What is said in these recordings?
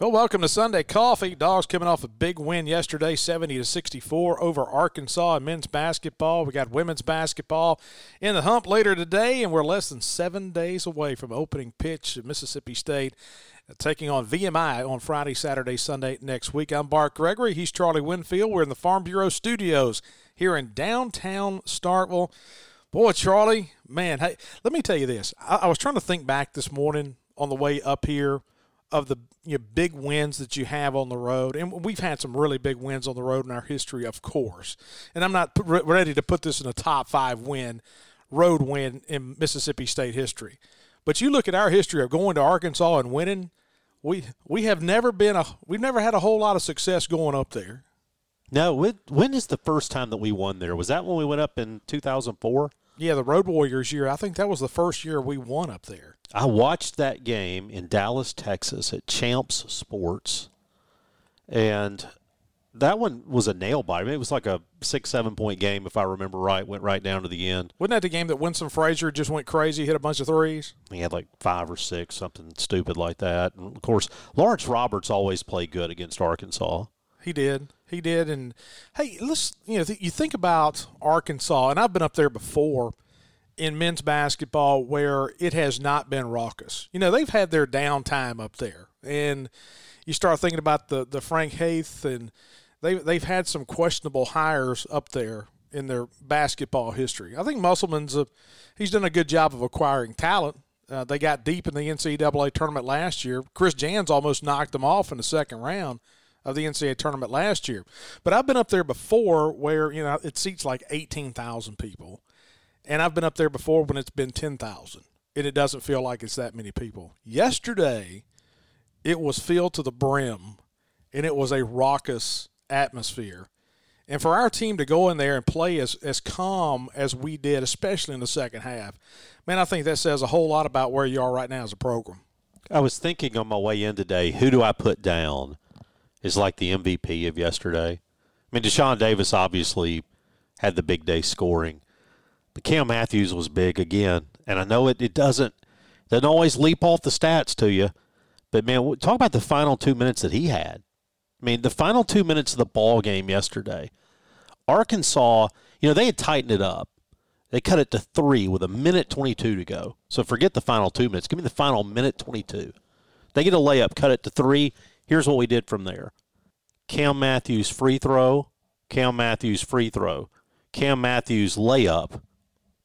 Well, welcome to Sunday Coffee. Dogs coming off a big win yesterday, 70 to 64 over Arkansas in men's basketball. We got women's basketball in the hump later today, and we're less than seven days away from opening pitch at Mississippi State, uh, taking on VMI on Friday, Saturday, Sunday next week. I'm Bart Gregory. He's Charlie Winfield. We're in the Farm Bureau studios here in downtown Starkville. Boy, Charlie, man, hey, let me tell you this. I, I was trying to think back this morning on the way up here of the you know, big wins that you have on the road, and we've had some really big wins on the road in our history, of course. And I'm not ready to put this in a top five win, road win in Mississippi State history. But you look at our history of going to Arkansas and winning. We we have never been a we've never had a whole lot of success going up there. No, when, when is the first time that we won there? Was that when we went up in 2004? Yeah, the Road Warriors year. I think that was the first year we won up there. I watched that game in Dallas, Texas at Champs Sports, and that one was a nail biter. I mean, it was like a six, seven point game, if I remember right. Went right down to the end. Wasn't that the game that Winsome Frazier just went crazy, hit a bunch of threes? He had like five or six, something stupid like that. And of course, Lawrence Roberts always played good against Arkansas. He did. He did. And hey, let's you know, th- you think about Arkansas, and I've been up there before in men's basketball where it has not been raucous. You know, they've had their downtime up there, and you start thinking about the the Frank Haith, and They've, they've had some questionable hires up there in their basketball history. I think Musselman's a, he's done a good job of acquiring talent. Uh, they got deep in the NCAA tournament last year. Chris Jans almost knocked them off in the second round of the NCAA tournament last year. But I've been up there before where, you know, it seats like 18,000 people. And I've been up there before when it's been 10,000 and it doesn't feel like it's that many people. Yesterday, it was filled to the brim and it was a raucous atmosphere. And for our team to go in there and play as, as calm as we did, especially in the second half, man, I think that says a whole lot about where you are right now as a program. I was thinking on my way in today, who do I put down is like the MVP of yesterday? I mean, Dashawn Davis obviously had the big day scoring. But Cam Matthews was big again, and I know it, it doesn't doesn't always leap off the stats to you, but man, talk about the final two minutes that he had. I mean, the final two minutes of the ball game yesterday, Arkansas, you know, they had tightened it up. They cut it to three with a minute 22 to go. So forget the final two minutes. Give me the final minute 22. They get a layup, cut it to three. Here's what we did from there Cam Matthews free throw, Cam Matthews free throw, Cam Matthews layup,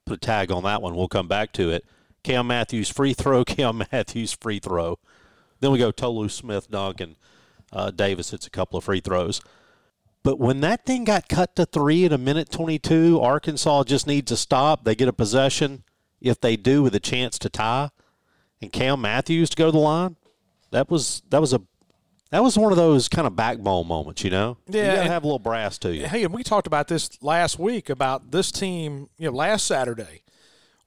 put a tag on that one. We'll come back to it. Cam Matthews free throw, Cam Matthews free throw. Then we go Tolu Smith, Duncan, uh, Davis hits a couple of free throws. But when that thing got cut to three at a minute 22, Arkansas just needs to stop. They get a possession. If they do, with a chance to tie, and Cam Matthews to go to the line, that was that was a that was one of those kind of backbone moments, you know. Yeah, you gotta have a little brass to you. Hey, and we talked about this last week about this team. You know, last Saturday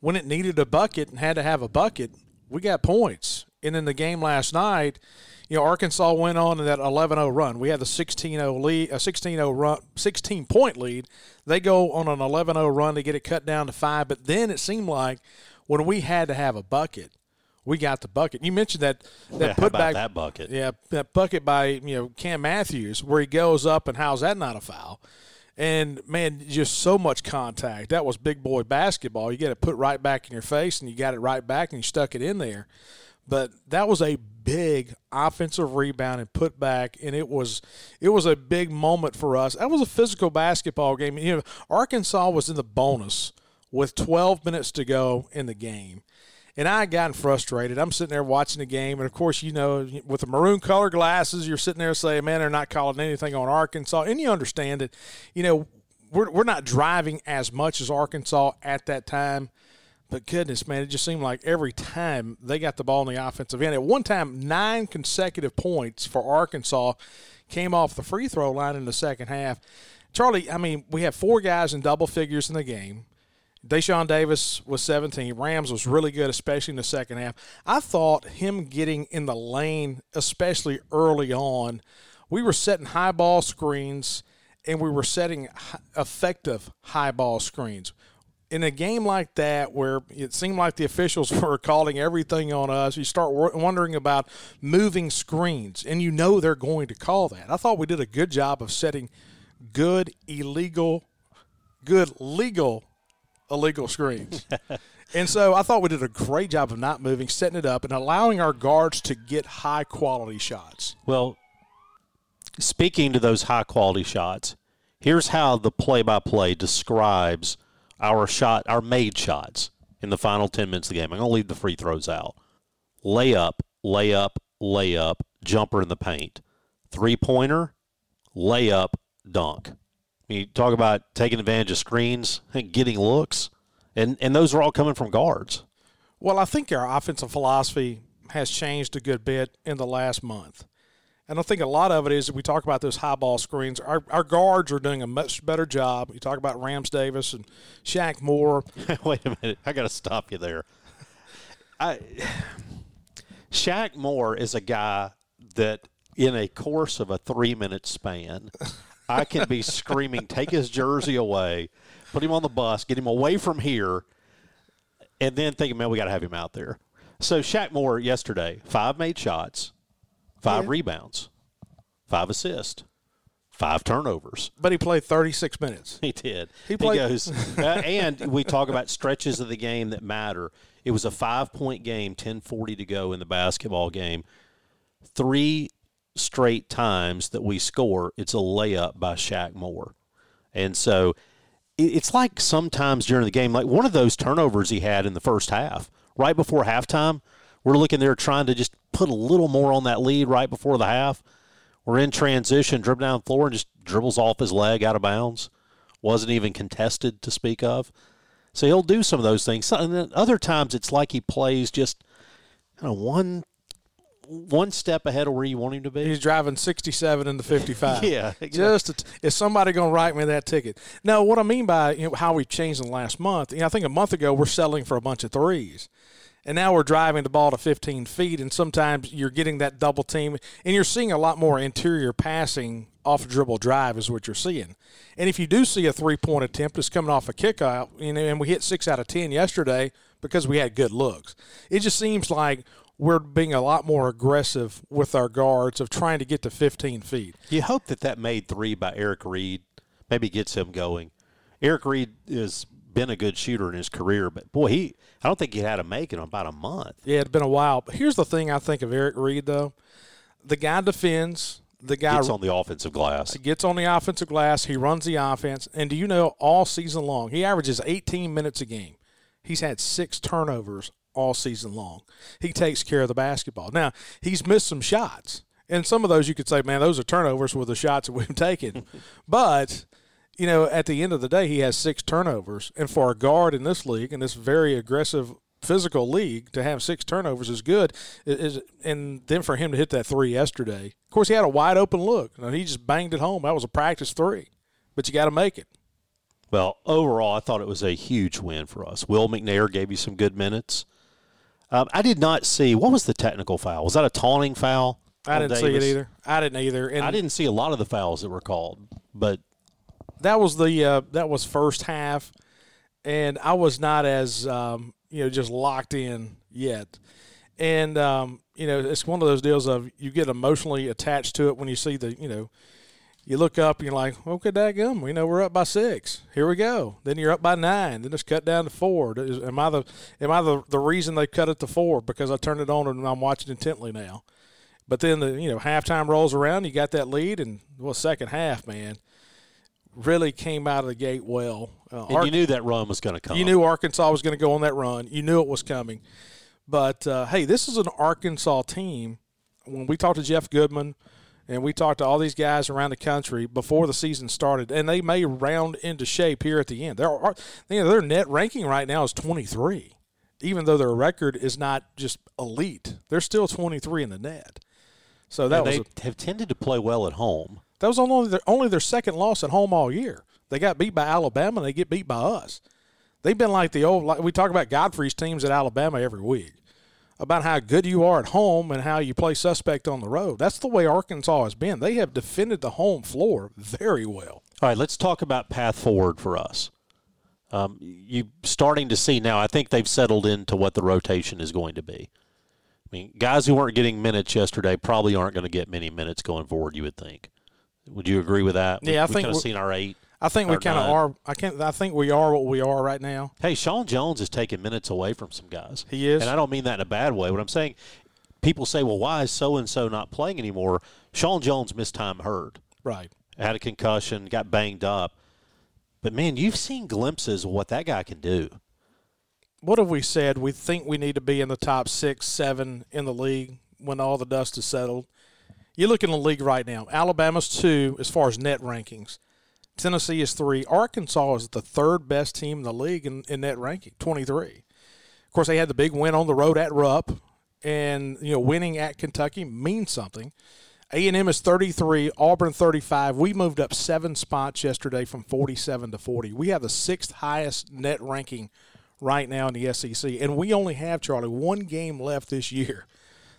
when it needed a bucket and had to have a bucket, we got points. And in the game last night, you know, Arkansas went on in that 11-0 run. We had the 16-0 lead, a 16-0 run, 16 point lead. They go on an 11-0 run to get it cut down to five. But then it seemed like when we had to have a bucket, we got the bucket. You mentioned that that yeah, putback that bucket. Yeah, that bucket by you know Cam Matthews where he goes up and how's that not a foul? And man, just so much contact. That was big boy basketball. You get it put right back in your face, and you got it right back, and you stuck it in there. But that was a big offensive rebound and put back, and it was it was a big moment for us. That was a physical basketball game. You know, Arkansas was in the bonus with 12 minutes to go in the game and I gotten frustrated. I'm sitting there watching the game, and of course, you know, with the maroon color glasses, you're sitting there saying, "Man, they're not calling anything on Arkansas," and you understand it. You know, we're we're not driving as much as Arkansas at that time, But goodness, man, it just seemed like every time they got the ball in the offensive end. At one time, nine consecutive points for Arkansas came off the free throw line in the second half. Charlie, I mean, we have four guys in double figures in the game. Dashawn Davis was 17. Rams was really good, especially in the second half. I thought him getting in the lane, especially early on, we were setting high ball screens and we were setting effective high ball screens in a game like that where it seemed like the officials were calling everything on us, you start wondering about moving screens, and you know they're going to call that. I thought we did a good job of setting good illegal, good legal, illegal screens. and so I thought we did a great job of not moving, setting it up, and allowing our guards to get high quality shots. Well, speaking to those high quality shots, here's how the play by play describes our shot, our made shots in the final 10 minutes of the game. I'm going to leave the free throws out. Layup, layup, layup, jumper in the paint. Three pointer, layup, dunk. You talk about taking advantage of screens and getting looks, and, and those are all coming from guards. Well, I think our offensive philosophy has changed a good bit in the last month. And I think a lot of it is we talk about those high ball screens. Our, our guards are doing a much better job. You talk about Rams Davis and Shaq Moore. Wait a minute. I got to stop you there. I, Shaq Moore is a guy that, in a course of a three minute span, I can be screaming, take his jersey away, put him on the bus, get him away from here, and then thinking, man, we got to have him out there. So Shaq Moore yesterday, five made shots, five yeah. rebounds, five assists, five turnovers. But he played 36 minutes. He did. He, played. He goes, uh, and we talk about stretches of the game that matter. It was a five point game, 10:40 to go in the basketball game. Three straight times that we score, it's a layup by Shaq Moore, and so it's like sometimes during the game, like one of those turnovers he had in the first half, right before halftime we're looking there trying to just put a little more on that lead right before the half. We're in transition, dribble down the floor, and just dribbles off his leg out of bounds. Wasn't even contested to speak of. So he'll do some of those things. And then other times it's like he plays just kind of one one step ahead of where you want him to be. He's driving 67 into 55. yeah. Exactly. Just is somebody going to write me that ticket? Now, what I mean by you know, how we've changed in the last month, you know, I think a month ago we're selling for a bunch of threes and now we're driving the ball to 15 feet, and sometimes you're getting that double team, and you're seeing a lot more interior passing off dribble drive is what you're seeing. And if you do see a three point attempt it's coming off a kickout, you know, and we hit six out of ten yesterday because we had good looks, it just seems like we're being a lot more aggressive with our guards of trying to get to 15 feet. You hope that that made three by Eric Reed maybe gets him going. Eric Reed has been a good shooter in his career, but boy, he I don't think he had to make it in about a month. Yeah, it's been a while. But here's the thing I think of Eric Reed though. The guy defends. The guy gets on the offensive glass. He gets on the offensive glass. He runs the offense. And do you know all season long, he averages 18 minutes a game. He's had six turnovers all season long. He takes care of the basketball. Now, he's missed some shots. And some of those you could say, man, those are turnovers with the shots that we've taken. but you know, at the end of the day, he has six turnovers. And for a guard in this league, in this very aggressive physical league, to have six turnovers is good. Is and then for him to hit that three yesterday, of course, he had a wide open look. and he just banged it home. That was a practice three, but you got to make it. Well, overall, I thought it was a huge win for us. Will McNair gave you some good minutes. Um, I did not see what was the technical foul. Was that a taunting foul? I didn't Davis? see it either. I didn't either. And I didn't see a lot of the fouls that were called, but that was the uh, that was first half, and I was not as um, you know just locked in yet. And um, you know, it's one of those deals of you get emotionally attached to it when you see the you know, you look up and you're like, okay, daggum, we know we're up by six. Here we go. Then you're up by nine. Then it's cut down to four. Am I the am I the the reason they cut it to four because I turned it on and I'm watching intently now? But then the you know halftime rolls around, you got that lead, and well, second half, man really came out of the gate well. Uh, and you knew that run was going to come. You knew Arkansas was going to go on that run. You knew it was coming. But uh, hey, this is an Arkansas team. When we talked to Jeff Goodman and we talked to all these guys around the country before the season started, and they may round into shape here at the end. Their, you know, their net ranking right now is 23. even though their record is not just elite, they're still 23 in the net. So that and was they a, have tended to play well at home. that was only their, only their second loss at home all year. They got beat by Alabama and they get beat by us. They've been like the old like we talk about Gottfried's teams at Alabama every week about how good you are at home and how you play suspect on the road. That's the way Arkansas has been. They have defended the home floor very well. All right, let's talk about path forward for us. Um, you starting to see now. I think they've settled into what the rotation is going to be. I mean, guys who weren't getting minutes yesterday probably aren't going to get many minutes going forward. You would think. Would you agree with that? Yeah, I we think kind of seen our eight. I think we kind of are. I can't. I think we are what we are right now. Hey, Shawn Jones is taking minutes away from some guys. He is. and I don't mean that in a bad way. What I'm saying, people say, "Well, why is so and so not playing anymore?" Shawn Jones missed time hurt. Right. had a concussion, got banged up. But man, you've seen glimpses of what that guy can do. What have we said? We think we need to be in the top six, seven in the league when all the dust is settled. You look in the league right now. Alabama's two as far as net rankings. Tennessee is three. Arkansas is the third best team in the league in, in net ranking, twenty three. Of course, they had the big win on the road at Rupp, and you know winning at Kentucky means something. A and M is thirty three, Auburn thirty five. We moved up seven spots yesterday from forty seven to forty. We have the sixth highest net ranking right now in the SEC, and we only have Charlie one game left this year.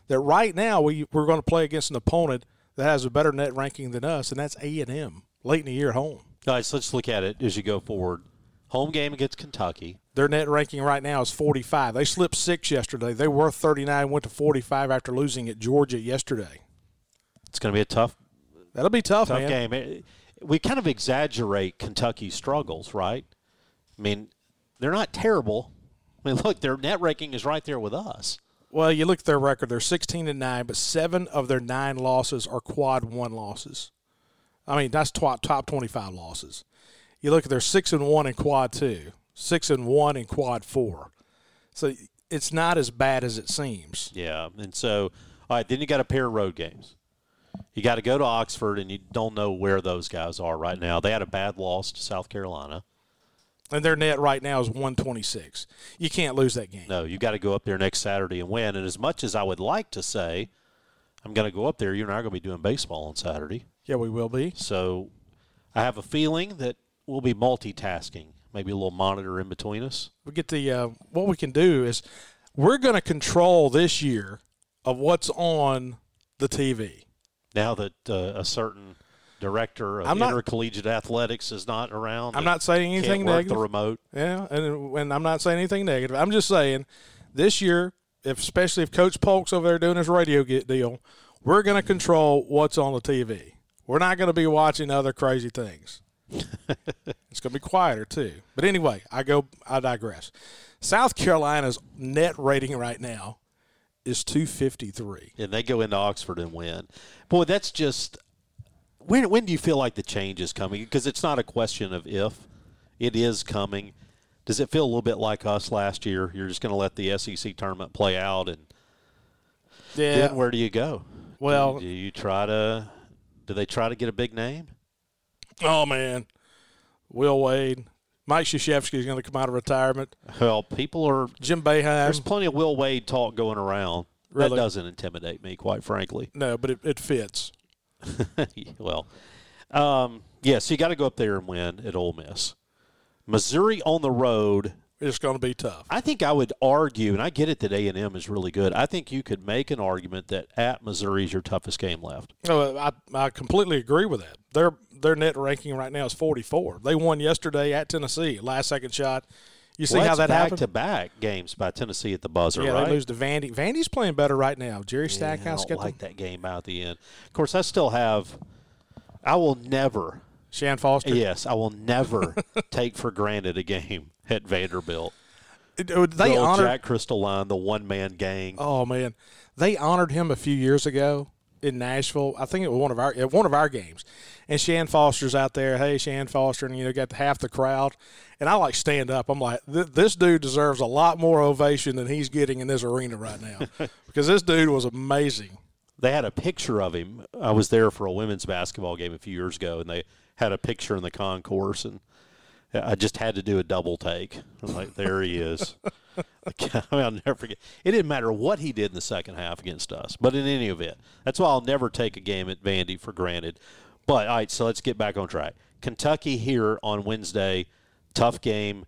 That right now we we're going to play against an opponent that has a better net ranking than us, and that's A and M late in the year home. Guys, let's look at it as you go forward. Home game against Kentucky. Their net ranking right now is 45. They slipped six yesterday. They were 39, went to 45 after losing at Georgia yesterday. It's going to be a tough, That'll be tough, tough man. game. We kind of exaggerate Kentucky's struggles, right? I mean, they're not terrible. I mean, look, their net ranking is right there with us. Well, you look at their record; they're 16 and nine, but seven of their nine losses are quad one losses. I mean, that's top top 25 losses. You look at their six and one in quad two, six and one in quad four. So it's not as bad as it seems. Yeah, and so all right, then you got a pair of road games. You got to go to Oxford, and you don't know where those guys are right now. They had a bad loss to South Carolina. And their net right now is 126. You can't lose that game. No, you got to go up there next Saturday and win. And as much as I would like to say, I'm going to go up there, you're not going to be doing baseball on Saturday. Yeah, we will be. So I have a feeling that we'll be multitasking. Maybe a little monitor in between us. we get the uh, what we can do is we're going to control this year of what's on the TV. Now that uh, a certain director of I'm not- intercollegiate athletics is not around, I'm not saying anything work negative. the remote. Yeah, and and I'm not saying anything negative. I'm just saying this year, if especially if Coach Polk's over there doing his radio get deal, we're going to control what's on the TV. We're not going to be watching other crazy things. it's going to be quieter too. But anyway, I go. I digress. South Carolina's net rating right now is 253. and they go into Oxford and win. Boy, that's just when when do you feel like the change is coming? Because it's not a question of if, it is coming. Does it feel a little bit like us last year? You're just going to let the SEC tournament play out, and Yeah. then where do you go? Well- do you try to? Do they try to get a big name? Oh man, Will Wade, Mike Krzyzewski is going to come out of retirement. Well, people are. Jim There's plenty of Will Wade talk going around. Really? That doesn't intimidate me, quite frankly. No, but it, it fits. well, um, yeah, so you got to go up there and win at Ole Miss. Missouri on the road. It's going to be tough. I think I would argue, and I get it that A and M is really good. I think you could make an argument that at Missouri is your toughest game left. No, I, I completely agree with that. Their their net ranking right now is 44. They won yesterday at Tennessee, last second shot. You see Well, how that back happened? to back games by Tennessee at the buzzer, yeah, right? they lose to Vandy. Vandy's playing better right now. Jerry Yeah, I Stackhouse don't got like the that game out at the end. Of course, I still have. I will never. Shan Foster. Yes, I will never take for granted a game at Vanderbilt. It- it- they the honored. Jack Crystal line, the one man gang. Oh man, they honored him a few years ago in Nashville. I think it was one of our one of our games, and Shan Foster's out there. Hey, Shan Foster, and you know got half the crowd, and I like stand up. I'm like, "Th- this dude deserves a lot more ovation than he's getting in this arena right now, because this dude was amazing. They had a picture of him. I was there for a women's basketball game a few years ago, and they had a picture in the concourse, and I just had to do a double take. I'm like, there he is. I mean, I'll never forget. It didn't matter what he did in the second half against us, but in any event, that's why I'll never take a game at Vandy for granted. But all right, so let's get back on track. Kentucky here on Wednesday, tough game.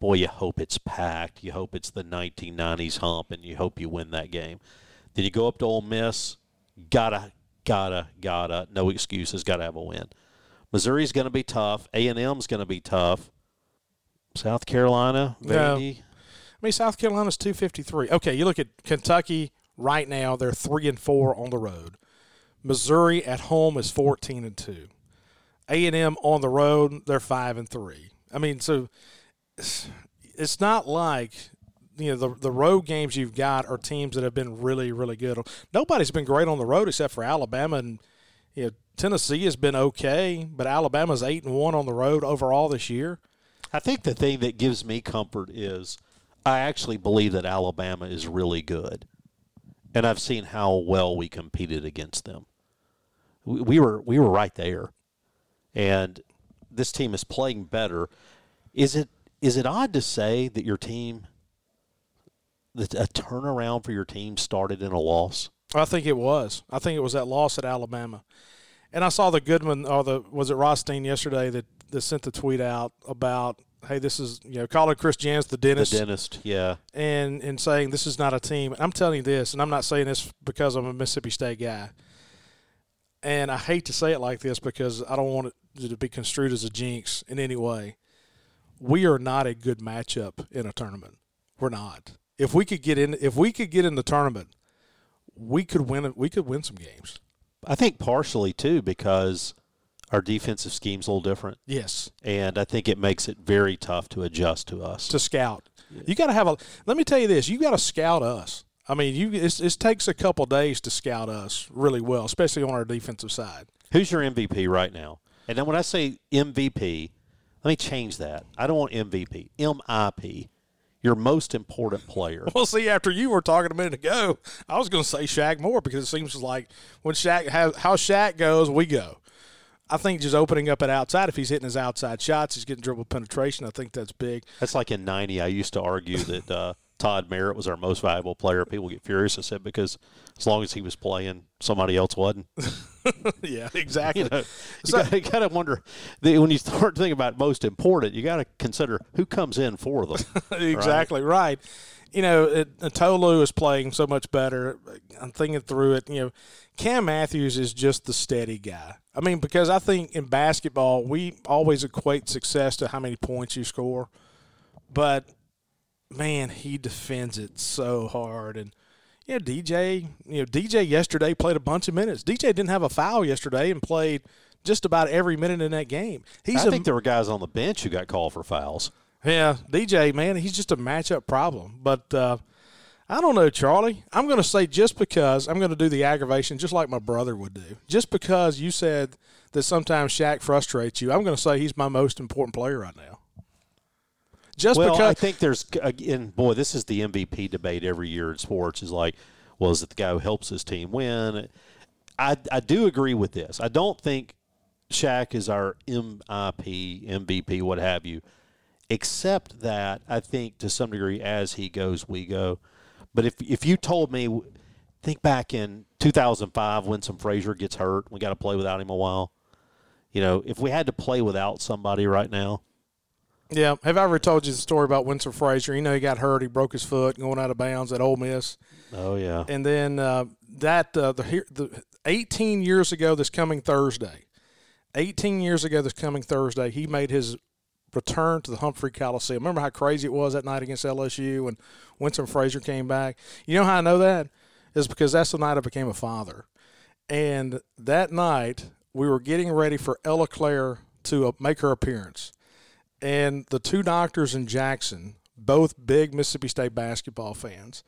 Boy, you hope it's packed. You hope it's the 1990s hump, and you hope you win that game. Then you go up to Ole Miss. Gotta, gotta, gotta. No excuses. Gotta have a win. Missouri's going to be tough. A and M's going to be tough. South Carolina, Vandy. I mean, South Carolina's two fifty three. Okay, you look at Kentucky right now; they're three and four on the road. Missouri at home is fourteen and two. A and M on the road, they're five and three. I mean, so it's, it's not like you know the the road games you've got are teams that have been really really good. Nobody's been great on the road except for Alabama and you know Tennessee has been okay, but Alabama's eight and one on the road overall this year. I think the thing that gives me comfort is I actually believe that Alabama is really good, and I've seen how well we competed against them. We, we were we were right there, and this team is playing better. Is it is it odd to say that your team that a turnaround for your team started in a loss? I think it was. I think it was that loss at Alabama. And I saw the Goodman or the was it Rothstein yesterday that, that sent the tweet out about hey this is you know calling Chris Jans the dentist The dentist, yeah. and and saying this is not a team. I'm telling you this, and I'm not saying this because I'm a Mississippi State guy. And I hate to say it like this because I don't want it to be construed as a jinx in any way. We are not a good matchup in a tournament. We're not. If we could get in, if we could get in the tournament, we could win. We could win some games. I think partially too because our defensive scheme's a little different. Yes, and I think it makes it very tough to adjust to us. to scout. You got to have a. Let me tell you this: you got to scout us. I mean, you it's, it takes a couple days to scout us really well, especially on our defensive side. Who's your MVP right now? And then when I say MVP, let me change that. I don't want MVP. MIP. Your most important player. Well, see, after you were talking a minute ago, I was going to say Shaq Moore because it seems like when Shaq has how Shaq goes, we go. I think just opening up at outside, if he's hitting his outside shots, he's getting dribble penetration. I think that's big. That's like in '90. I used to argue that uh, Todd Merritt was our most valuable player. People get furious. I said because as long as he was playing, somebody else wasn't. yeah, exactly. You know, So- got, you got to wonder the, when you start thinking about most important. You got to consider who comes in for them. exactly right. You know, it, Tolu is playing so much better. I'm thinking through it. You know, Cam Matthews is just the steady guy. I mean, because I think in basketball we always equate success to how many points you score, but man, he defends it so hard. And you know, DJ, you know, DJ yesterday played a bunch of minutes. DJ didn't have a foul yesterday and played just about every minute in that game. He's I a, think there were guys on the bench who got called for fouls. yeah, DJ, man, he's just a matchup problem. But uh, I don't know, Charlie. I'm going to say just because I'm going to do the aggravation just like my brother would do. Just because you said that sometimes Shaq frustrates you, I'm going to say he's my most important player right now. Just well, because I think there's again, boy, this is the MVP debate every year in sports. Is like, well, is it the guy who helps his team win? I I do agree with this. I don't think Shaq is our MIP, MVP, what have you. Except that I think to some degree, as he goes, we go. But if if you told me, think back in 2005 when some Frazier gets hurt, we got to play without him a while. You know, if we had to play without somebody right now, yeah, have I ever told you the story about Winsome Frazier? You know, he got hurt, he broke his foot going out of bounds at Ole Miss. oh yeah, And then uh, that uh, the, the 18 years ago this coming Thursday, 18 years ago this coming Thursday, he made his return to the Humphrey Coliseum. Remember how crazy it was that night against LSU when Winsome Frazier came back? You know how I know that? Is because that's the night I became a father. And that night we were getting ready for Ella Claire to uh, make her appearance. And the two doctors in Jackson, both big Mississippi State basketball fans,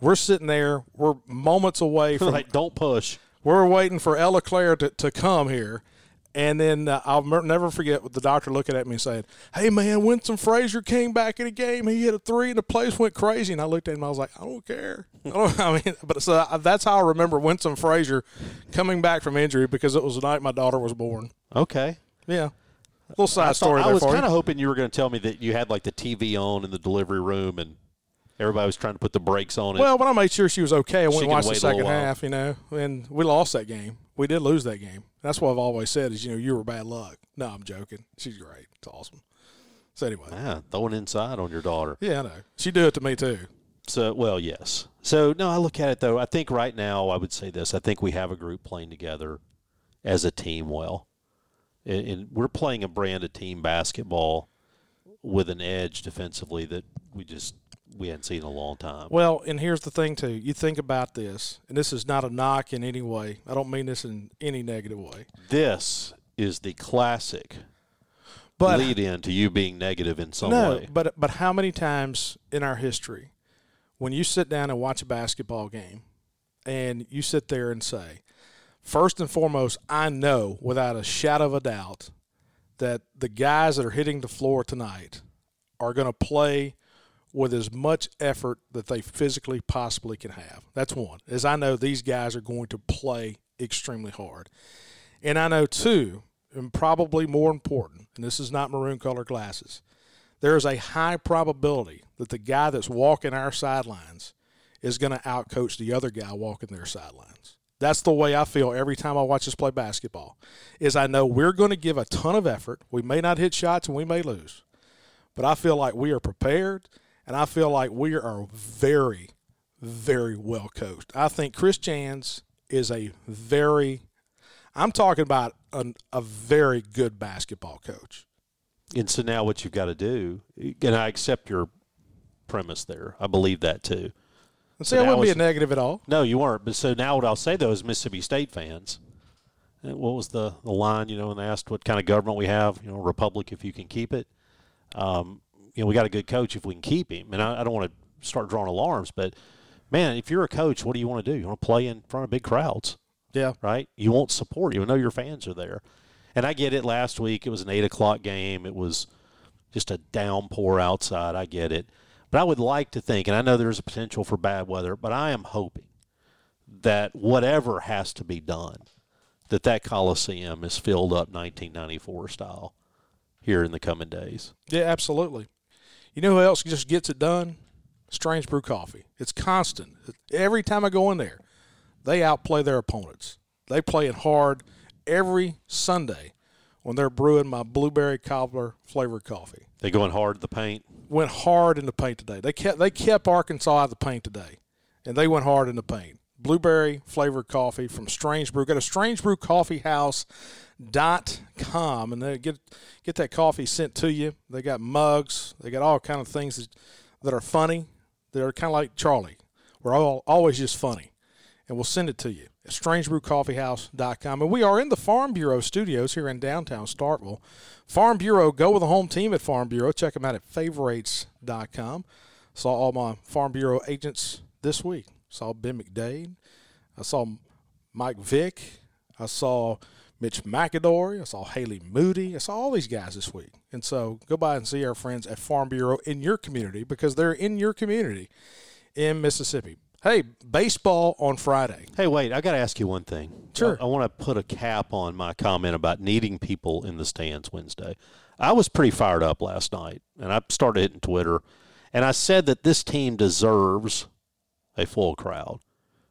we're sitting there. We're moments away from. like don't push. We're waiting for Ella Claire to, to come here. And then uh, I'll never forget the doctor looking at me and saying, Hey, man, Winsome Frazier came back in the game. He hit a three and the place went crazy. And I looked at him I was like, I don't care. I, don't, I mean, but so I, that's how I remember Winsome Frazier coming back from injury because it was the night my daughter was born. Okay. Yeah. Little side story I was kind of hoping you were going to tell me that you had like the TV on in the delivery room and Everybody was trying to put the brakes on it. Well, but I made sure she was okay. I went and watched the wait a little second half, you know, and we lost that game. We did lose that game. That's what I've always said is, you know, you were bad luck. No, I'm joking. She's great. It's awesome. So anyway, yeah, throwing inside on your daughter. yeah, I know. She do it to me too. So, well, yes. So, no, I look at it though. I think right now, I would say this. I think we have a group playing together as a team well, and, and we're playing a brand of team basketball with an edge defensively that we just we hadn't seen in a long time. Well, and here's the thing too. You think about this, and this is not a knock in any way. I don't mean this in any negative way. This is the classic But lead in to you being negative in some no, way. but but how many times in our history, when you sit down and watch a basketball game, and you sit there and say, first and foremost, I know without a shadow of a doubt that the guys that are hitting the floor tonight are going to play with as much effort that they physically possibly can have. That's one. As I know these guys are going to play extremely hard. And I know two, and probably more important, and this is not maroon colored glasses, there is a high probability that the guy that's walking our sidelines is going to outcoach the other guy walking their sidelines. That's the way I feel every time I watch us play basketball. Is I know we're going to give a ton of effort. We may not hit shots and we may lose. But I feel like we are prepared and I feel like we are very very well coached. I think Chris Jans is a very I'm talking about an, a very good basketball coach. And so now what you've got to do, and I accept your premise there. I believe that too. And see, I wouldn't be a negative at all. No, you weren't. But so now what I'll say though is Mississippi State fans. uh, What was the, the line? You know, when they asked what kind of government we have, you know, republic if you can keep it. Um, you know, we got a good coach if we can keep him. And I, I don't want to start drawing alarms, but man, if you're a coach, what do you want to do? You want to play in front of big crowds, Yeah. right? You want support. You know your fans are there. And I get it. Last week it was an eight o'clock game. It was just a downpour outside. I get it. But I would like to think, and I know there's a potential for bad weather, but I am hoping that whatever has to be done, that that Coliseum is filled up 1994 style here in the coming days. Yeah, absolutely. You know who else just gets it done? Strange Brew Coffee. It's constant. Every time I go in there, they outplay their opponents. They play it hard every Sunday when they're brewing my blueberry cobbler flavored coffee. They going hard in the paint. Went hard in the paint today. They kept they kept Arkansas out of the paint today, and they went hard in the paint. Blueberry flavored coffee from Strange Brew. Go to strangebrewcoffeehouse.com and they get get that coffee sent to you. They got mugs. They got all kind of things that, that are funny. They're kind of like Charlie. We're all always just funny, and we'll send it to you strangebrewcoffeehouse.com. And we are in the Farm Bureau studios here in downtown Starkville. Farm Bureau, go with the home team at Farm Bureau. Check them out at favorites.com. Saw all my Farm Bureau agents this week. Saw Ben McDade. I saw Mike Vick. I saw Mitch McAdory. I saw Haley Moody. I saw all these guys this week. And so go by and see our friends at Farm Bureau in your community because they're in your community in Mississippi. Hey, baseball on Friday. Hey, wait! I got to ask you one thing. Sure. I, I want to put a cap on my comment about needing people in the stands Wednesday. I was pretty fired up last night, and I started hitting Twitter, and I said that this team deserves a full crowd.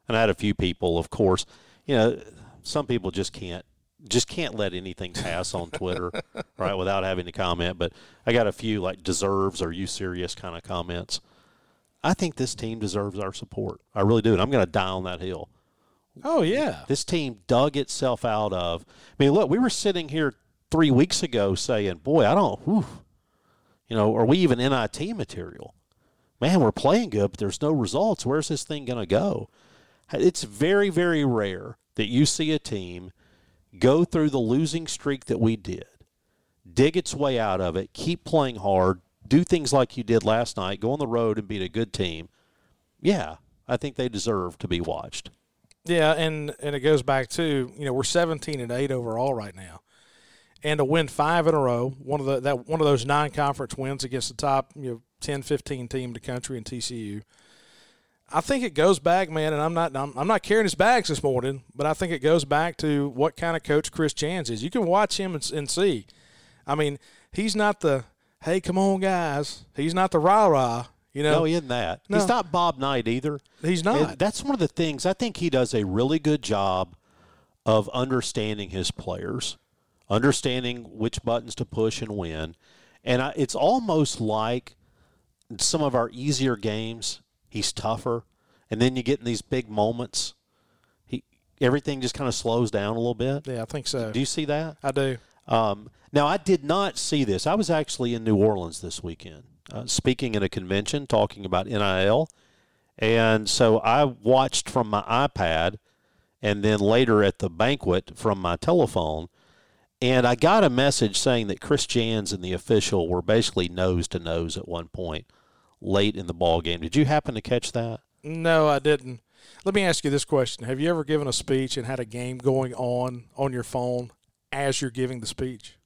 And I had a few people, of course, you know, some people just can't just can't let anything pass on Twitter, right, without having to comment. But I got a few like deserves, are you serious kind of comments. I think this team deserves our support. I really do. And I'm going to die on that hill. Oh, yeah. This team dug itself out of. I mean, look, we were sitting here three weeks ago saying, boy, I don't, whew, you know, are we even NIT material? Man, we're playing good, but there's no results. Where's this thing going to go? It's very, very rare that you see a team go through the losing streak that we did, dig its way out of it, keep playing hard, do things like you did last night, go on the road and beat a good team. Yeah, I think they deserve to be watched. Yeah, and and it goes back to you know we're 17 and eight overall right now, and to win five in a row, one of the that one of those nine conference wins against the top you know 10, 15 team in the country in TCU. I think it goes back, man, and I'm not I'm, I'm not carrying his bags this morning, but I think it goes back to what kind of coach Chris Jans is. You can watch him and, and see. I mean, he's not the hey, come on, guys. He's not the rah rah. You know, No, he isn't that. No. He's not Bob Knight either. he's not. And that's one of the things I think he does a really good job of understanding his players, understanding which buttons to push and when. And I, it's almost like some of our easier games, he's tougher, and then you get in these big moments, he everything just kind of slows down a little bit. yeah, I think so. Do you see that? I do. Um, now, I did not see this. I was actually in New Orleans this weekend, uh, speaking at a convention, talking about NIL. And so I watched from my iPad and then later at the banquet from my telephone. And I got a message saying that Chris Jans and the official were basically nose to nose at one point late in the ball game. Did you happen to catch that? No, I didn't. Let me ask you this question: Have you ever given a speech and had a game going on on your phone as you're giving the speech?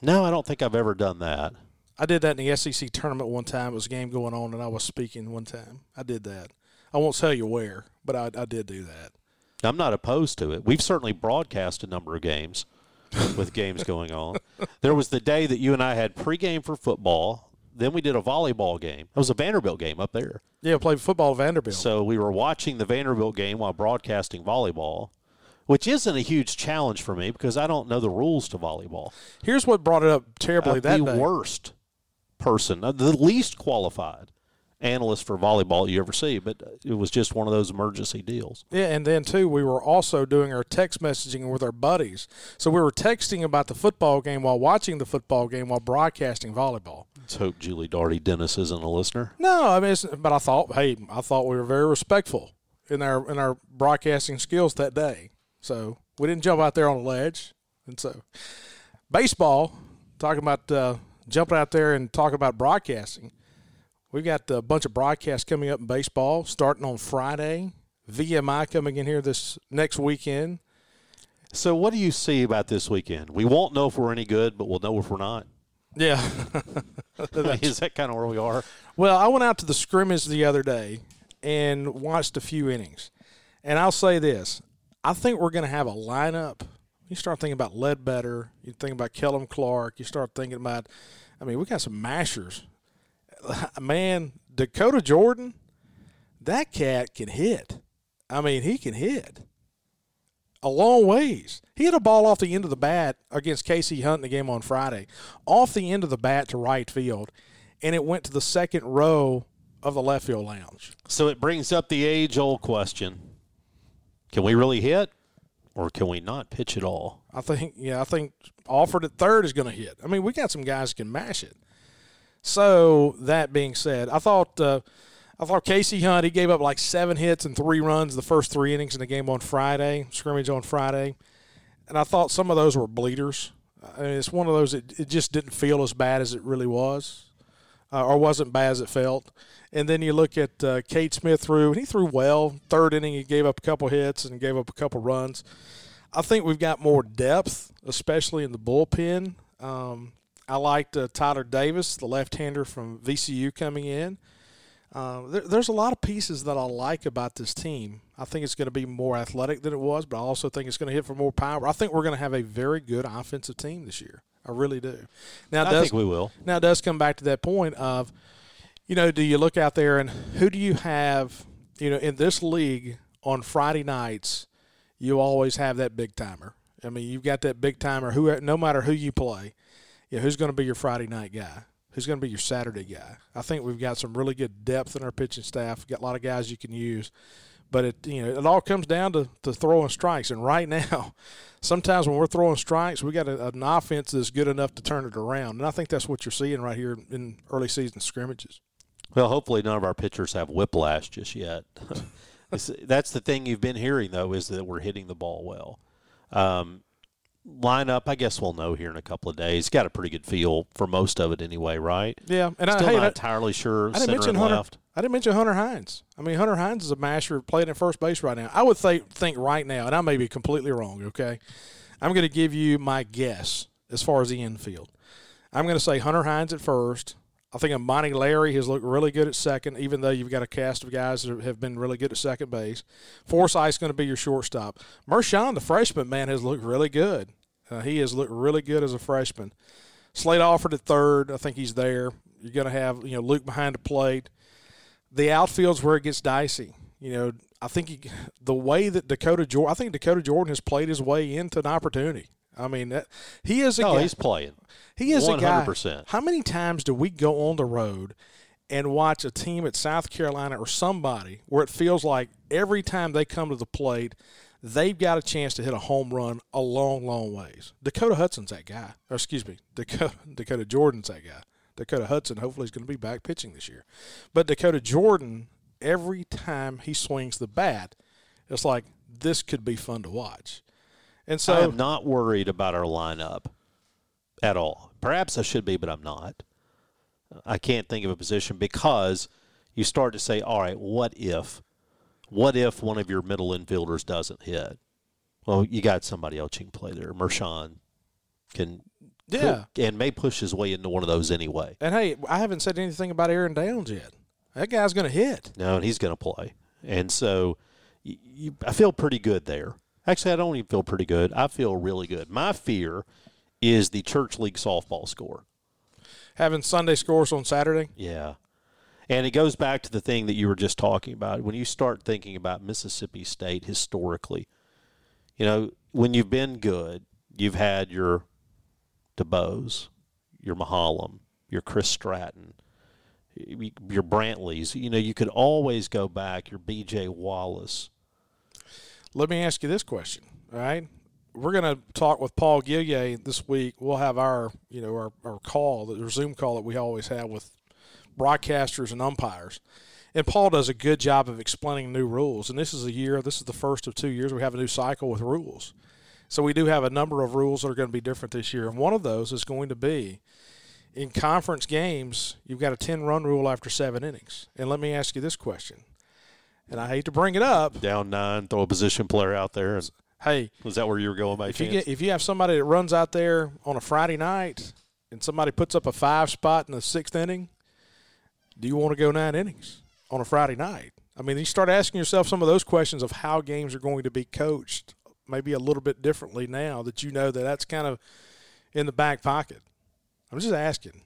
No, I don't think I've ever done that. I did that in the SEC tournament one time. It was a game going on, and I was speaking one time. I did that. I won't tell you where, but I, I did do that. I'm not opposed to it. We've certainly broadcast a number of games with games going on. There was the day that you and I had pregame for football. Then we did a volleyball game. It was a Vanderbilt game up there. Yeah, played football at Vanderbilt. So we were watching the Vanderbilt game while broadcasting volleyball, which isn't a huge challenge for me because I don't know the rules to volleyball. Here's what brought it up terribly that the day. worst person, uh, the least qualified analyst for volleyball you ever see, but it was just one of those emergency deals. Yeah, and then too, we were also doing our text messaging with our buddies. So we were texting about the football game while watching the football game while broadcasting volleyball. Let's hope Julie Darty Dennis isn't a listener. No, I mean, it's, but I thought, hey, I thought we were very respectful in our in our broadcasting skills that day. So we didn't jump out there on a ledge, and so baseball. Talking about uh, jumping out there and talking about broadcasting. We've got a bunch of broadcasts coming up in baseball starting on Friday. VMI coming in here this next weekend. So, what do you see about this weekend? We won't know if we're any good, but we'll know if we're not. Yeah. Is that kind of where we are? Well, I went out to the scrimmage the other day and watched a few innings. And I'll say this I think we're going to have a lineup. You start thinking about Ledbetter, you think about Kellum Clark, you start thinking about, I mean, we got some mashers. Man, Dakota Jordan, that cat can hit. I mean, he can hit a long ways. He hit a ball off the end of the bat against Casey Hunt in the game on Friday, off the end of the bat to right field, and it went to the second row of the left field lounge. So, it brings up the age old question Can we really hit, or can we not pitch at all? I think, yeah, I think Alford at third is going to hit. I mean, we got some guys can mash it. So that being said, I thought uh, I thought Casey Hunt he gave up like seven hits and three runs the first three innings in the game on Friday, scrimmage on Friday, and I thought some of those were bleeders. I mean, it's one of those it, it just didn't feel as bad as it really was, uh, or wasn't bad as it felt. And then you look at uh, Cade Smith threw, and he threw well. Third inning, he gave up a couple hits and gave up a couple runs. I think we've got more depth, especially in the bullpen. Um, I liked uh, Tyler Davis, the left-hander from VCU, coming in. Uh, there, there's a lot of pieces that I like about this team. I think it's going to be more athletic than it was, but I also think it's going to hit for more power. I think we're going to have a very good offensive team this year. I really do. Now, it I does, think we will. now it does come back to that point of, you know, do you look out there and who do you have, you know, in this league on Friday nights, you always have that big timer. I mean, you've got that big timer who no matter who you play, yeah, who's going to be your Friday night guy? Who's going to be your Saturday guy? I think we've got some really good depth in our pitching staff. We've got a lot of guys you can use. But it you know, it all comes down to, to throwing strikes. And right now, sometimes when we're throwing strikes, we got a, an offense that's good enough to turn it around. And I think that's what you're seeing right here in early season scrimmages. Well, hopefully, none of our pitchers have whiplash just yet. That's the thing you've been hearing, though, is that we're hitting the ball well. Um, lineup, I guess we'll know here in a couple of days. Got a pretty good feel for most of it anyway, right? Yeah, and Still I, hey, not I- entirely sure. I didn't mention Hunter. left. I didn't mention Hunter Hines. I mean, Hunter Hines is a masher playing at first base right now. I would th- think right now, and I may be completely wrong. Okay, I'm going to give you my guess as far as the infield. I'm going to say Hunter Hines at first. I think Amani Larry has looked really good at second, even though you've got a cast of guys that have been really good at second base. Forsythe's going to be your shortstop. Mershon, the freshman man, has looked really good. Uh, he has looked really good as a freshman. Slate Alford at third. I think he's there. You're going to have you know Luke behind the plate. The outfield's where it gets dicey. You know, I think he, the way that Dakota Jordan, I think Dakota Jordan has played his way into an opportunity. I mean, that, he is a no, guy. he's playing. He is 100%. a guy. How many times do we go on the road and watch a team at South Carolina or somebody where it feels like every time they come to the plate, they've got a chance to hit a home run a long, long ways. Dakota Hudson's that guy. Or excuse me, Dakota, Dakota Jordan's that guy. Dakota Hudson hopefully is going to be back pitching this year. But Dakota Jordan, every time he swings the bat, it's like this could be fun to watch. And so I am not worried about our lineup at all. Perhaps I should be, but I'm not. I can't think of a position because you start to say, all right, what if? What if one of your middle infielders doesn't hit? Well, you got somebody else you can play there. Mershon can, yeah, and may push his way into one of those anyway. And hey, I haven't said anything about Aaron Downs yet. That guy's going to hit. No, and he's going to play, and so you, you, I feel pretty good there. Actually, I don't even feel pretty good. I feel really good. My fear is the church league softball score. Having Sunday scores on Saturday? Yeah. And it goes back to the thing that you were just talking about. When you start thinking about Mississippi State historically, you know, when you've been good, you've had your DeBose, your Mahalam, your Chris Stratton, your Brantleys. You know, you could always go back, your B.J. Wallace. Let me ask you this question, all right? We're going to talk with Paul Gillier this week. We'll have our, you know, our, our call, the Zoom call that we always have with broadcasters and umpires. And Paul does a good job of explaining new rules. And this is a year, this is the first of two years we have a new cycle with rules. So we do have a number of rules that are going to be different this year. And one of those is going to be in conference games, you've got a 10 run rule after seven innings. And let me ask you this question. And I hate to bring it up. Down nine, throw a position player out there. Hey, was that where you were going by if chance? you get if you have somebody that runs out there on a Friday night and somebody puts up a five spot in the sixth inning, do you want to go nine innings on a Friday night? I mean, you start asking yourself some of those questions of how games are going to be coached, maybe a little bit differently now that you know that that's kind of in the back pocket. I'm just asking.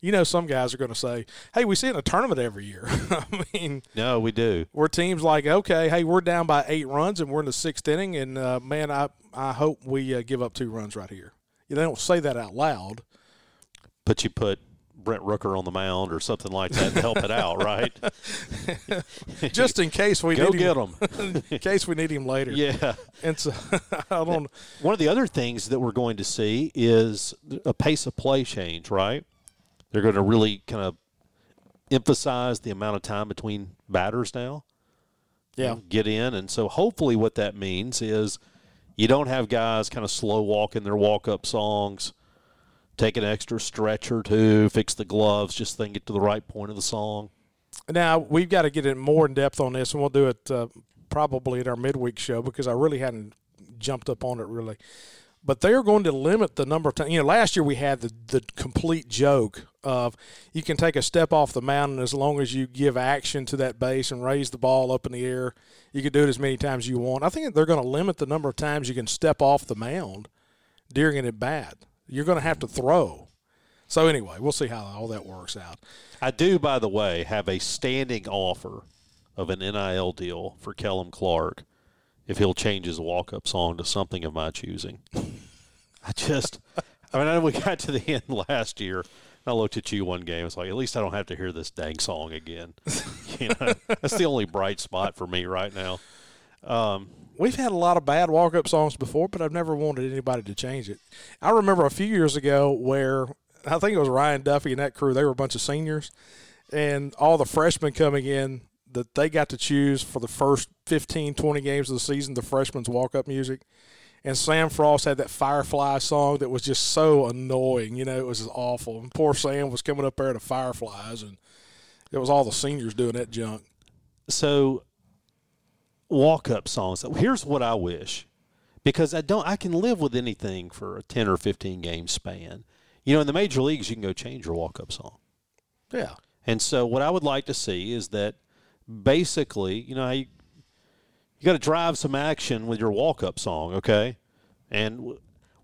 You know, some guys are going to say, "Hey, we see it in a tournament every year." I mean, no, we do. Where teams like, okay, hey, we're down by eight runs and we're in the sixth inning, and uh, man, I I hope we uh, give up two runs right here. You know, they don't say that out loud, but you put Brent Rooker on the mound or something like that to help it out, right? Just in case we go need get him. him. in case we need him later. Yeah. And so I don't. One of the other things that we're going to see is a pace of play change, right? They're going to really kind of emphasize the amount of time between batters now. Yeah. Get in, and so hopefully what that means is you don't have guys kind of slow walking their walk up songs take an extra stretch or two, fix the gloves, just then get to the right point of the song. Now we've got to get in more in depth on this, and we'll do it uh, probably at our midweek show because I really hadn't jumped up on it really. But they are going to limit the number of times. You know, last year we had the the complete joke of you can take a step off the mound as long as you give action to that base and raise the ball up in the air. You can do it as many times as you want. I think they're going to limit the number of times you can step off the mound during an at bat you're going to have to throw. So anyway, we'll see how all that works out. I do, by the way, have a standing offer of an NIL deal for Kellum Clark if he'll change his walk-up song to something of my choosing. I just, I mean, I know we got to the end last year. I looked at you one game. It's like, at least I don't have to hear this dang song again. you know, that's the only bright spot for me right now. Um, We've had a lot of bad walk up songs before, but I've never wanted anybody to change it. I remember a few years ago where I think it was Ryan Duffy and that crew, they were a bunch of seniors, and all the freshmen coming in that they got to choose for the first 15, 20 games of the season, the freshmen's walk up music. And Sam Frost had that Firefly song that was just so annoying. You know, it was awful. And poor Sam was coming up there to Fireflies, and it was all the seniors doing that junk. So walk up songs. Here's what I wish. Because I don't I can live with anything for a ten or fifteen game span. You know, in the major leagues you can go change your walk up song. Yeah. And so what I would like to see is that basically, you know, you, you got to drive some action with your walk up song, okay? And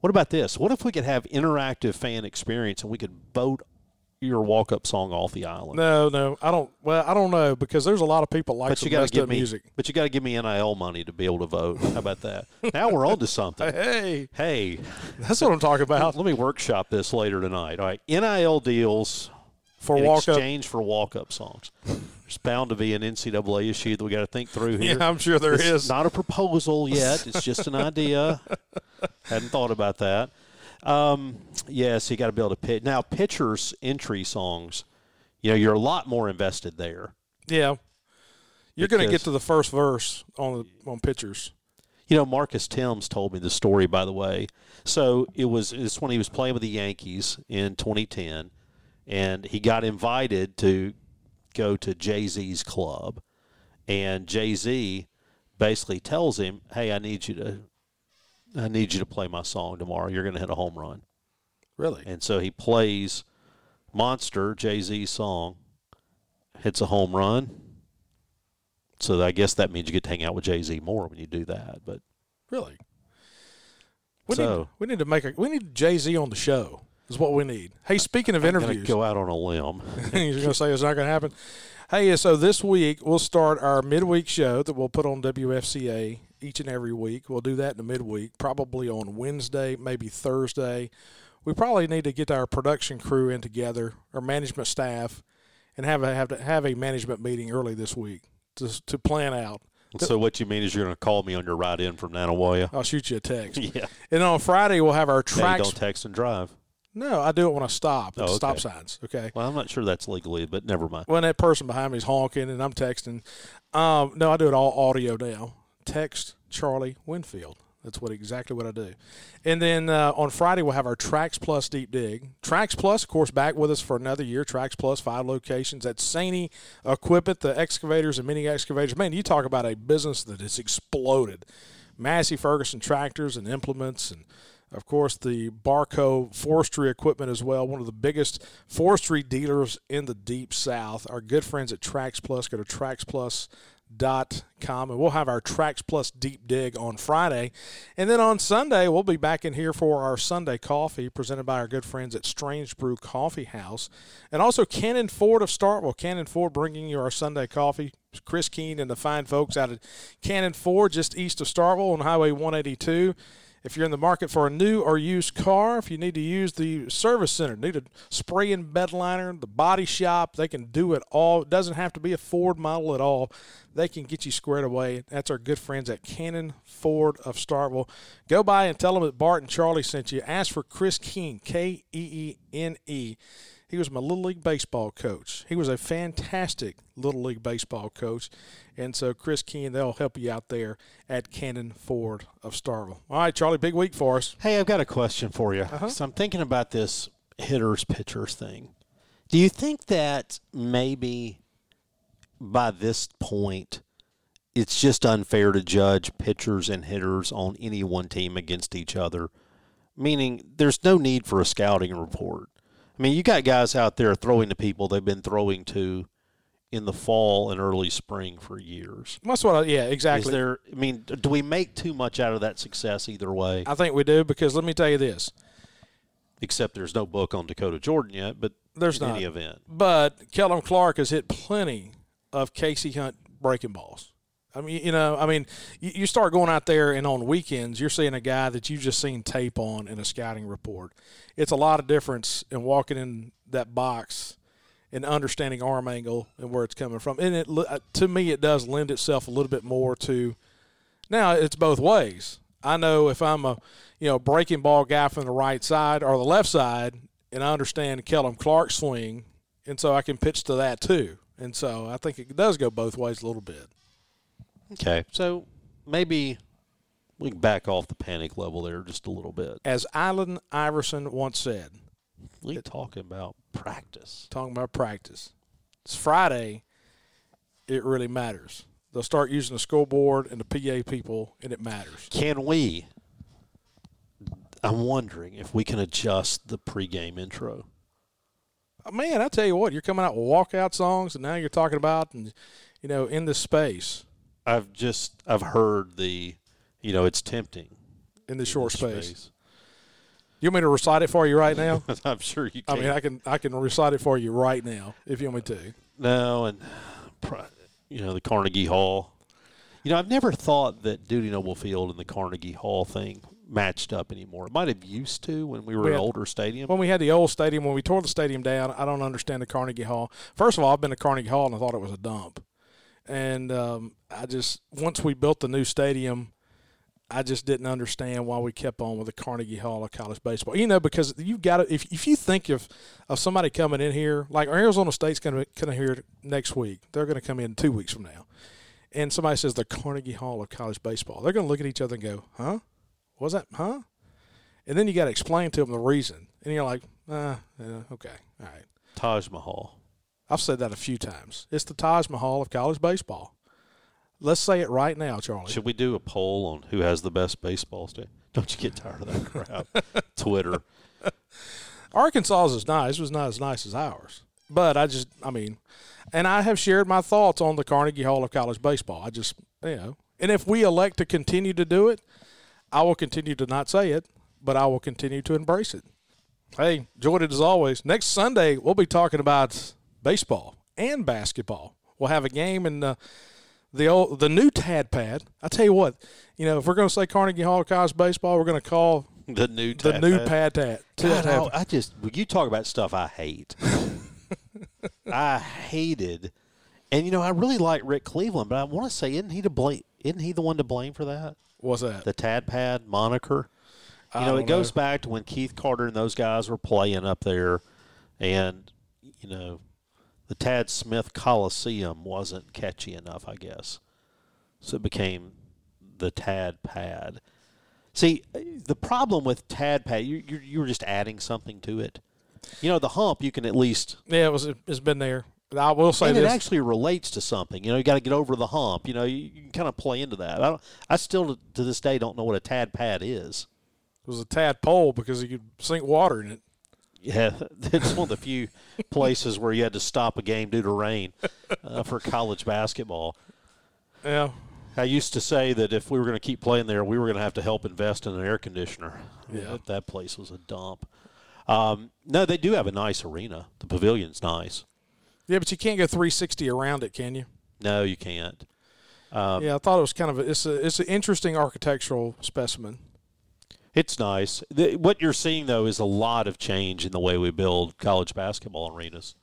what about this? What if we could have interactive fan experience and we could vote your walk up song off the island. No, no, I don't. Well, I don't know because there's a lot of people like but you got to messed give me, music. but you got to give me NIL money to be able to vote. How about that? now we're on to something. Hey, Hey, that's what I'm talking about. let me workshop this later tonight. All right, NIL deals For in walk up, exchange for walk up songs. There's bound to be an NCAA issue that we got to think through here. yeah, I'm sure there it's is. not a proposal yet. It's just an idea. Hadn't thought about that. Um, yes, you got to be able to pitch. Now, pitchers' entry songs, you know, you're a lot more invested there. Yeah, you're going to get to the first verse on the on pictures. You know, Marcus Thames told me the story, by the way. So it was it's when he was playing with the Yankees in 2010, and he got invited to go to Jay Z's club, and Jay Z basically tells him, "Hey, I need you to, I need you to play my song tomorrow. You're going to hit a home run." Really? And so he plays Monster, Jay Z's song, hits a home run. So I guess that means you get to hang out with Jay Z more when you do that. But Really? We So- need we need to make a we need Jay Z on the show. Is what we need. Hey, speaking of I'm interviews, go out on a limb. You're going to say it's not going to happen. Hey, so this week we'll start our midweek show that we'll put on WFCA each and every week. We'll do that in the midweek, probably on Wednesday, maybe Thursday. We probably need to get our production crew in together, our management staff, and have a have to have a management meeting early this week to to plan out. so what you mean is you're going to call me on your ride in from Nanih Waiya? I'll shoot you a text. yeah. And on Friday we'll have our Hey, don't text and drive. No, I do it when I stop. Oh, the stop signs. Okay. Well, I'm not sure that's legally, but never mind. when that person behind me is honking and I'm texting. Um, no, I do it all audio now. Text Charlie Winfield. That's what exactly what I do. And then uh, on Friday we'll have our Trax Plus deep dig. Trax Plus, of course, back with us for another year. Trax Plus, five locations at Sany Equipment, the excavators and mini excavators. Man, you talk about a business that has exploded. Massey Ferguson tractors and implements and of course, the Barko forestry equipment as well, one of the biggest forestry dealers in the deep south. Our good friends at Trax Plus, go to traxplus.com and we'll have our Trax Plus deep dig on Friday. And then on Sunday, we'll be back in here for our Sunday coffee presented by our good friends at Strange Brew Coffee House. And also Cannon Ford of Starkville. Cannon Ford bringing you our Sunday coffee. Chris Keene and the fine folks out at Cannon Ford, just east of Starkville on Highway 182. If you're in the market for a new or used car, if you need to use the service center, need a spray and bed liner, the body shop, they can do it all. It doesn't have to be a Ford model at all. They can get you squared away. That's our good friends at Cannon Ford of Starkville. Go by and tell them that Bart and Charlie sent you. Ask for Chris Keene, K E E N E. He was my Little League Baseball coach. He was a fantastic Little League Baseball coach. And so, Chris Keene, they'll help you out there at Cannon Ford of Starkville. All right, Charlie, big week for us. Hey, I've got a question for you. Uh-huh. So I'm thinking about this hitters pitchers thing. Do you think that maybe by this point it's just unfair to judge pitchers and hitters on any one team against each other? Meaning there's no need for a scouting report. I mean, you got guys out there throwing to people they've been throwing to in the fall and early spring for years. That's what I, yeah, Is exactly. there I mean, do we make too much out of that success either way? I think we do because let me tell you this. except there's no book on Dakota Jordan yet. But There's in not. any event, But Kellum Clark has hit plenty of Casey Hunt breaking balls. I mean, you know, I mean, you, start going out there and on weekends, you're seeing a guy that you've just seen tape on in a scouting report. It's a lot of difference in walking in that box and understanding arm angle and where it's coming from. And it, uh, to me, it does lend itself a little bit more to. Now it's both ways. I know if I'm a, you know, breaking ball guy from the right side or the left side, and I understand Kellum Clark's swing, and so I can pitch to that too. And so I think it does go both ways a little bit. Okay. So maybe we can back off the panic level there just a little bit. As Allen Iverson once said, We talking about practice. talking about practice, it's Friday. It really matters. They'll start using the scoreboard and the PA people, and it matters. Can we? I'm wondering if we can adjust the pregame intro. Uh, Man, I tell you what, you're coming out with walkout songs, and now you're talking about, and you know, in this space, I've just I've heard the, you know, it's tempting in the short this space. You want me to recite it for you right now? I'm sure you I mean, I can I can recite it for you right now if you want me to. no, and you know the Carnegie Hall. You know, I've never thought that Dudy Noble Field and the Carnegie Hall thing matched up anymore. It might have used to when we were We an older stadium. When we had the old stadium, when we tore the stadium down, I don't understand the Carnegie Hall. First of all, I've been to Carnegie Hall and I thought it was a dump. And um, I just once we built the new stadium, I just didn't understand why we kept on with the Carnegie Hall of college baseball. You know, because you've got to if if you think of of somebody coming in here, like Arizona State's going to come here next week, they're going to come in two weeks from now, and somebody says the Carnegie Hall of college baseball, they're going to look at each other and go, "Huh? Was that? Huh?" And then you got to explain to them the reason, and you're like, "Ah, okay, all right." Taj Mahal. I've said that a few times. It's the Taj Mahal of college baseball. Let's say it right now, Charlie. Should we do a poll on who has the best baseball stadium? Don't you get tired of that crap? Twitter. Arkansas is nice. It was not as nice as ours. But I just, I mean, and I have shared my thoughts on the Carnegie Hall of college baseball. I just, you know, and if we elect to continue to do it, I will continue to not say it, but I will continue to embrace it. Hey, enjoyed it as always. Next Sunday, we'll be talking about baseball and basketball. We'll have a game in the the old the new Tad Pad. I tell you what, you know, if we're going to say Carnegie Hall of college baseball, we're going to call The new the Tad new Pad. Pad Tad. God, I, I just you talk about stuff I hate. I hated, and you know I really like Rick Cleveland, but I want to say isn't he to blame? Isn't he the one to blame for that? What's that? The Tad Pad moniker. You I know, it goes back to when Keith Carter and those guys were playing up there, and you know, the Tad Smith Coliseum wasn't catchy enough, I guess. So it became the Tad Pad. See, the problem with Tad Pad, you you you were just adding something to it. You know, the hump you can at least, Yeah, it was. It's been there. I will say and this. it actually relates to something. You know, you got to get over the hump. You know, you, you can kind of play into that. I don't, I still to this day don't know what a Tad Pad is. it was a tadpole because you could sink water in it. Yeah, it's one of the few places where you had to stop a game due to rain uh, for college basketball. Yeah. I used to say that if we were going to keep playing there, we were going to have to help invest in an air conditioner. Yeah. That, that place was a dump. Um, no, they do have a nice arena. The pavilion's nice. Yeah, but you can't go 360 around it, can you? No, you can't. Um, yeah, I thought it was kind of a, it's a it's an interesting architectural specimen. It's nice. The, what you're seeing, though, is a lot of change in the way we build college basketball arenas.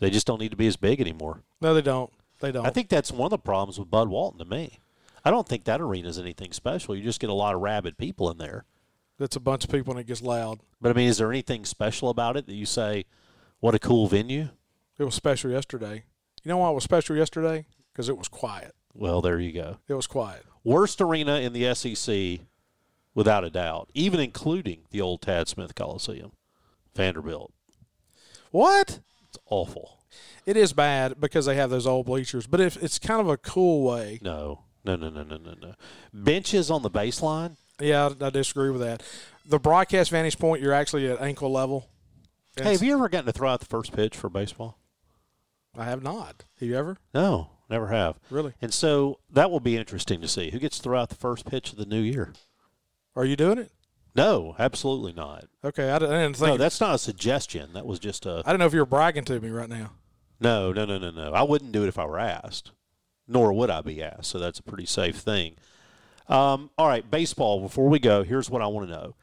They just don't need to be as big anymore. No, they don't. They don't. I think that's one of the problems with Bud Walton to me. I don't think that arena is anything special. You just get a lot of rabid people in there. that's a bunch of people and it gets loud. But I mean, is there anything special about it that you say, what a cool venue? It was special yesterday. You know why it was special yesterday? Because it was quiet. Well, there you go. It was quiet. Worst arena in the SEC, without a doubt, even including the old Tad Smith Coliseum, Vanderbilt. What? It's awful. It is bad because they have those old bleachers, but if it's kind of a cool way. No, no, no, no, no, no, no. Benches on the baseline. Yeah, I, I disagree with that. The broadcast vantage point, you're actually at ankle level. Hey, have you ever gotten to throw out the first pitch for baseball? I have not. Have you ever? No, never have. Really? And so that will be interesting to see who gets to throw out the first pitch of the new year. Are you doing it? No, absolutely not. Okay, I didn't, think. No, that's not a suggestion. That was just a I don't know if you were bragging to me right now. no, no, no, no, no. I wouldn't do it if I were asked, nor would I be asked. So that's a pretty safe thing. Um, all right, baseball. Before we go, here's what I want to know.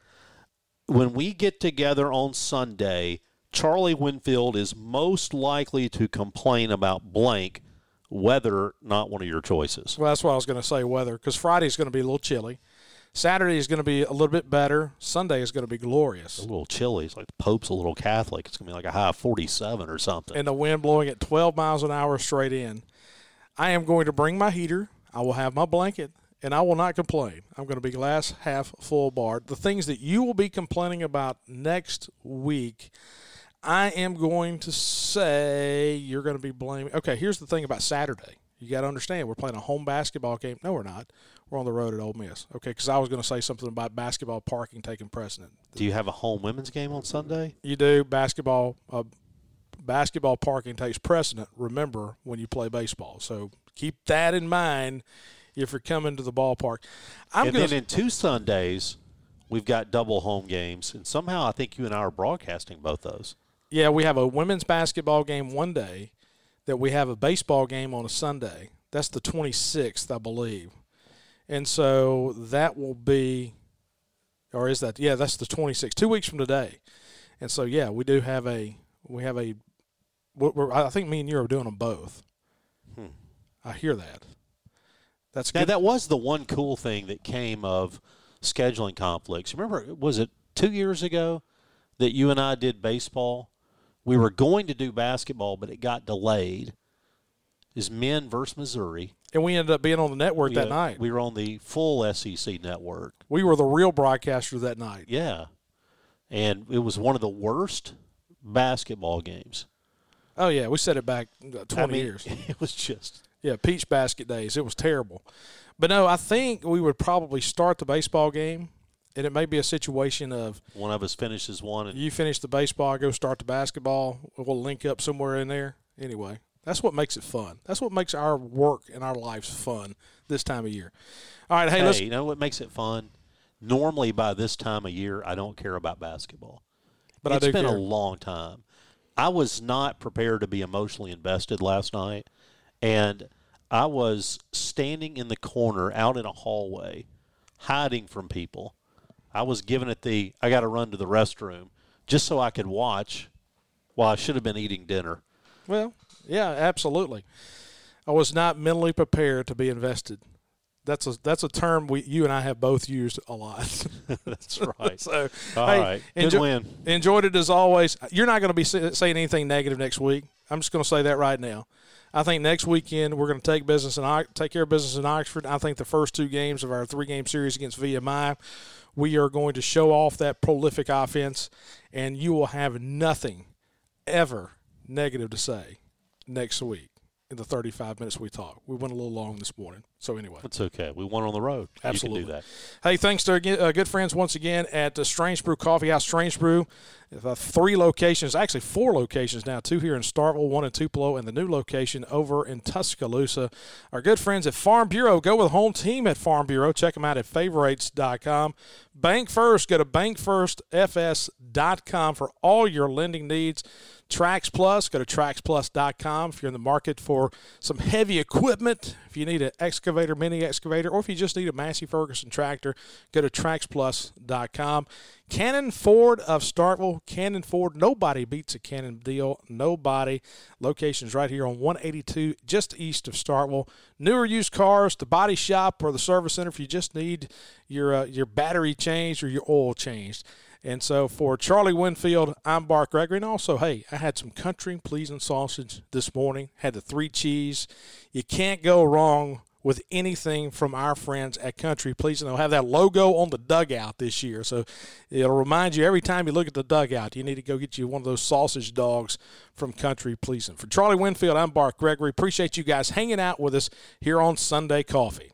When we get together on Sunday, Charlie Winfield is most likely to complain about blank, weather not one of your choices. Well, that's what I was going to say. Weather, because Friday's going to be a little chilly. Saturday is going to be a little bit better. Sunday is going to be glorious. A little chilly. It's like the Pope's a little Catholic. It's gonna be like a high of forty-seven or something. and the wind blowing at 12 miles an hour straight in. I am going to bring my heater. I will have my blanket, and I will not complain. I'm going to be glass half full bar. The things that you will be complaining about next week, I am going to say you're going to be blaming. Okay, here's the thing about Saturday. You got to understand, we're playing a home basketball game. No, we're not. We're on the road at Ole Miss. Okay, because I was going to say something about basketball parking taking precedent. Do you have a home women's game on Sunday? You do basketball. Uh, basketball parking takes precedent. Remember when you play baseball, so keep that in mind if you're coming to the ballpark. I'm and going then in two Sundays, we've got double home games, and somehow I think you and I are broadcasting both those. Yeah, we have a women's basketball game one day, that we have a baseball game on a Sunday. That's the 26th, I believe. And so that will be, or is that? Yeah, that's the 26th, two weeks from today. And so yeah, we do have a we have a. We're, I think me and you are doing them both. Hmm. I hear that. That's Now good. that was the one cool thing that came of scheduling conflicts. Remember, was it two years ago that you and I did baseball? We were going to do basketball, but it got delayed. Is men versus Missouri? And we ended up being on the network that night. We were on the full SEC network. we were the real broadcaster that night. Yeah, and it was one of the worst basketball games. Oh yeah, we set it back uh, 20 I mean, years. It was just Yeah, peach basket days. It was terrible. But no, I think we would probably start the baseball game, and it may be a situation of one of us finishes one, and you finish the baseball, I go start the basketball. We'll link up somewhere in there. Anyway, that's what makes it fun. That's what makes our work and our lives fun this time of year. All right, hey, hey, let's. you know what makes it fun? Normally, by this time of year, I don't care about basketball. But it's I do been care. a long time. I was not prepared to be emotionally invested last night, and I was standing in the corner out in a hallway, hiding from people. I was giving it the I got to run to the restroom just so I could watch while I should have been eating dinner. Well, yeah, absolutely. I was not mentally prepared to be invested. That's a that's a term we you and I have both used a lot. That's right. so, All hey, right. Good win. Enjoyed it as always. You're not going to be saying anything negative next week. I'm just going to say that right now. I think next weekend we're going to take business and take care of business in Oxford. I think the first two games of our three game series against VMI, we are going to show off that prolific offense, and you will have nothing ever negative to say next week in the 35 minutes we talk. We went a little long this morning. So anyway. That's okay. We won on the road. You Absolutely. can do that. Hey, thanks to again, uh, good friends once again at uh, Strange Brew Coffee House. Strange Brew, uh, three locations, actually four locations now. Two here in Starkville, one in Tupelo, and the new location over in Tuscaloosa. Our good friends at Farm Bureau. Go with home team at Farm Bureau. Check them out at favorites.com. Bank First. Go to bankfirstfs.com for all your lending needs. Trax Plus, go to traxplus.com if you're in the market for some heavy equipment. If you need an excavator, mini excavator, or if you just need a Massey Ferguson tractor, go to traxplus.com. Cannon Ford of Starkville. Cannon Ford, nobody beats a Cannon deal. Nobody. Locations right here on 182, just east of Starkville. Newer used cars, the body shop, or the service center if you just need your uh, your battery changed or your oil changed. And so for Charlie Winfield, I'm Bart Gregory. And also, hey, I had some country pleasing sausage this morning, had the three cheese. You can't go wrong with anything from our friends at Country Pleasing. They'll have that logo on the dugout this year. So it'll remind you every time you look at the dugout, you need to go get you one of those sausage dogs from Country Pleasing. For Charlie Winfield, I'm Bart Gregory. Appreciate you guys hanging out with us here on Sunday Coffee.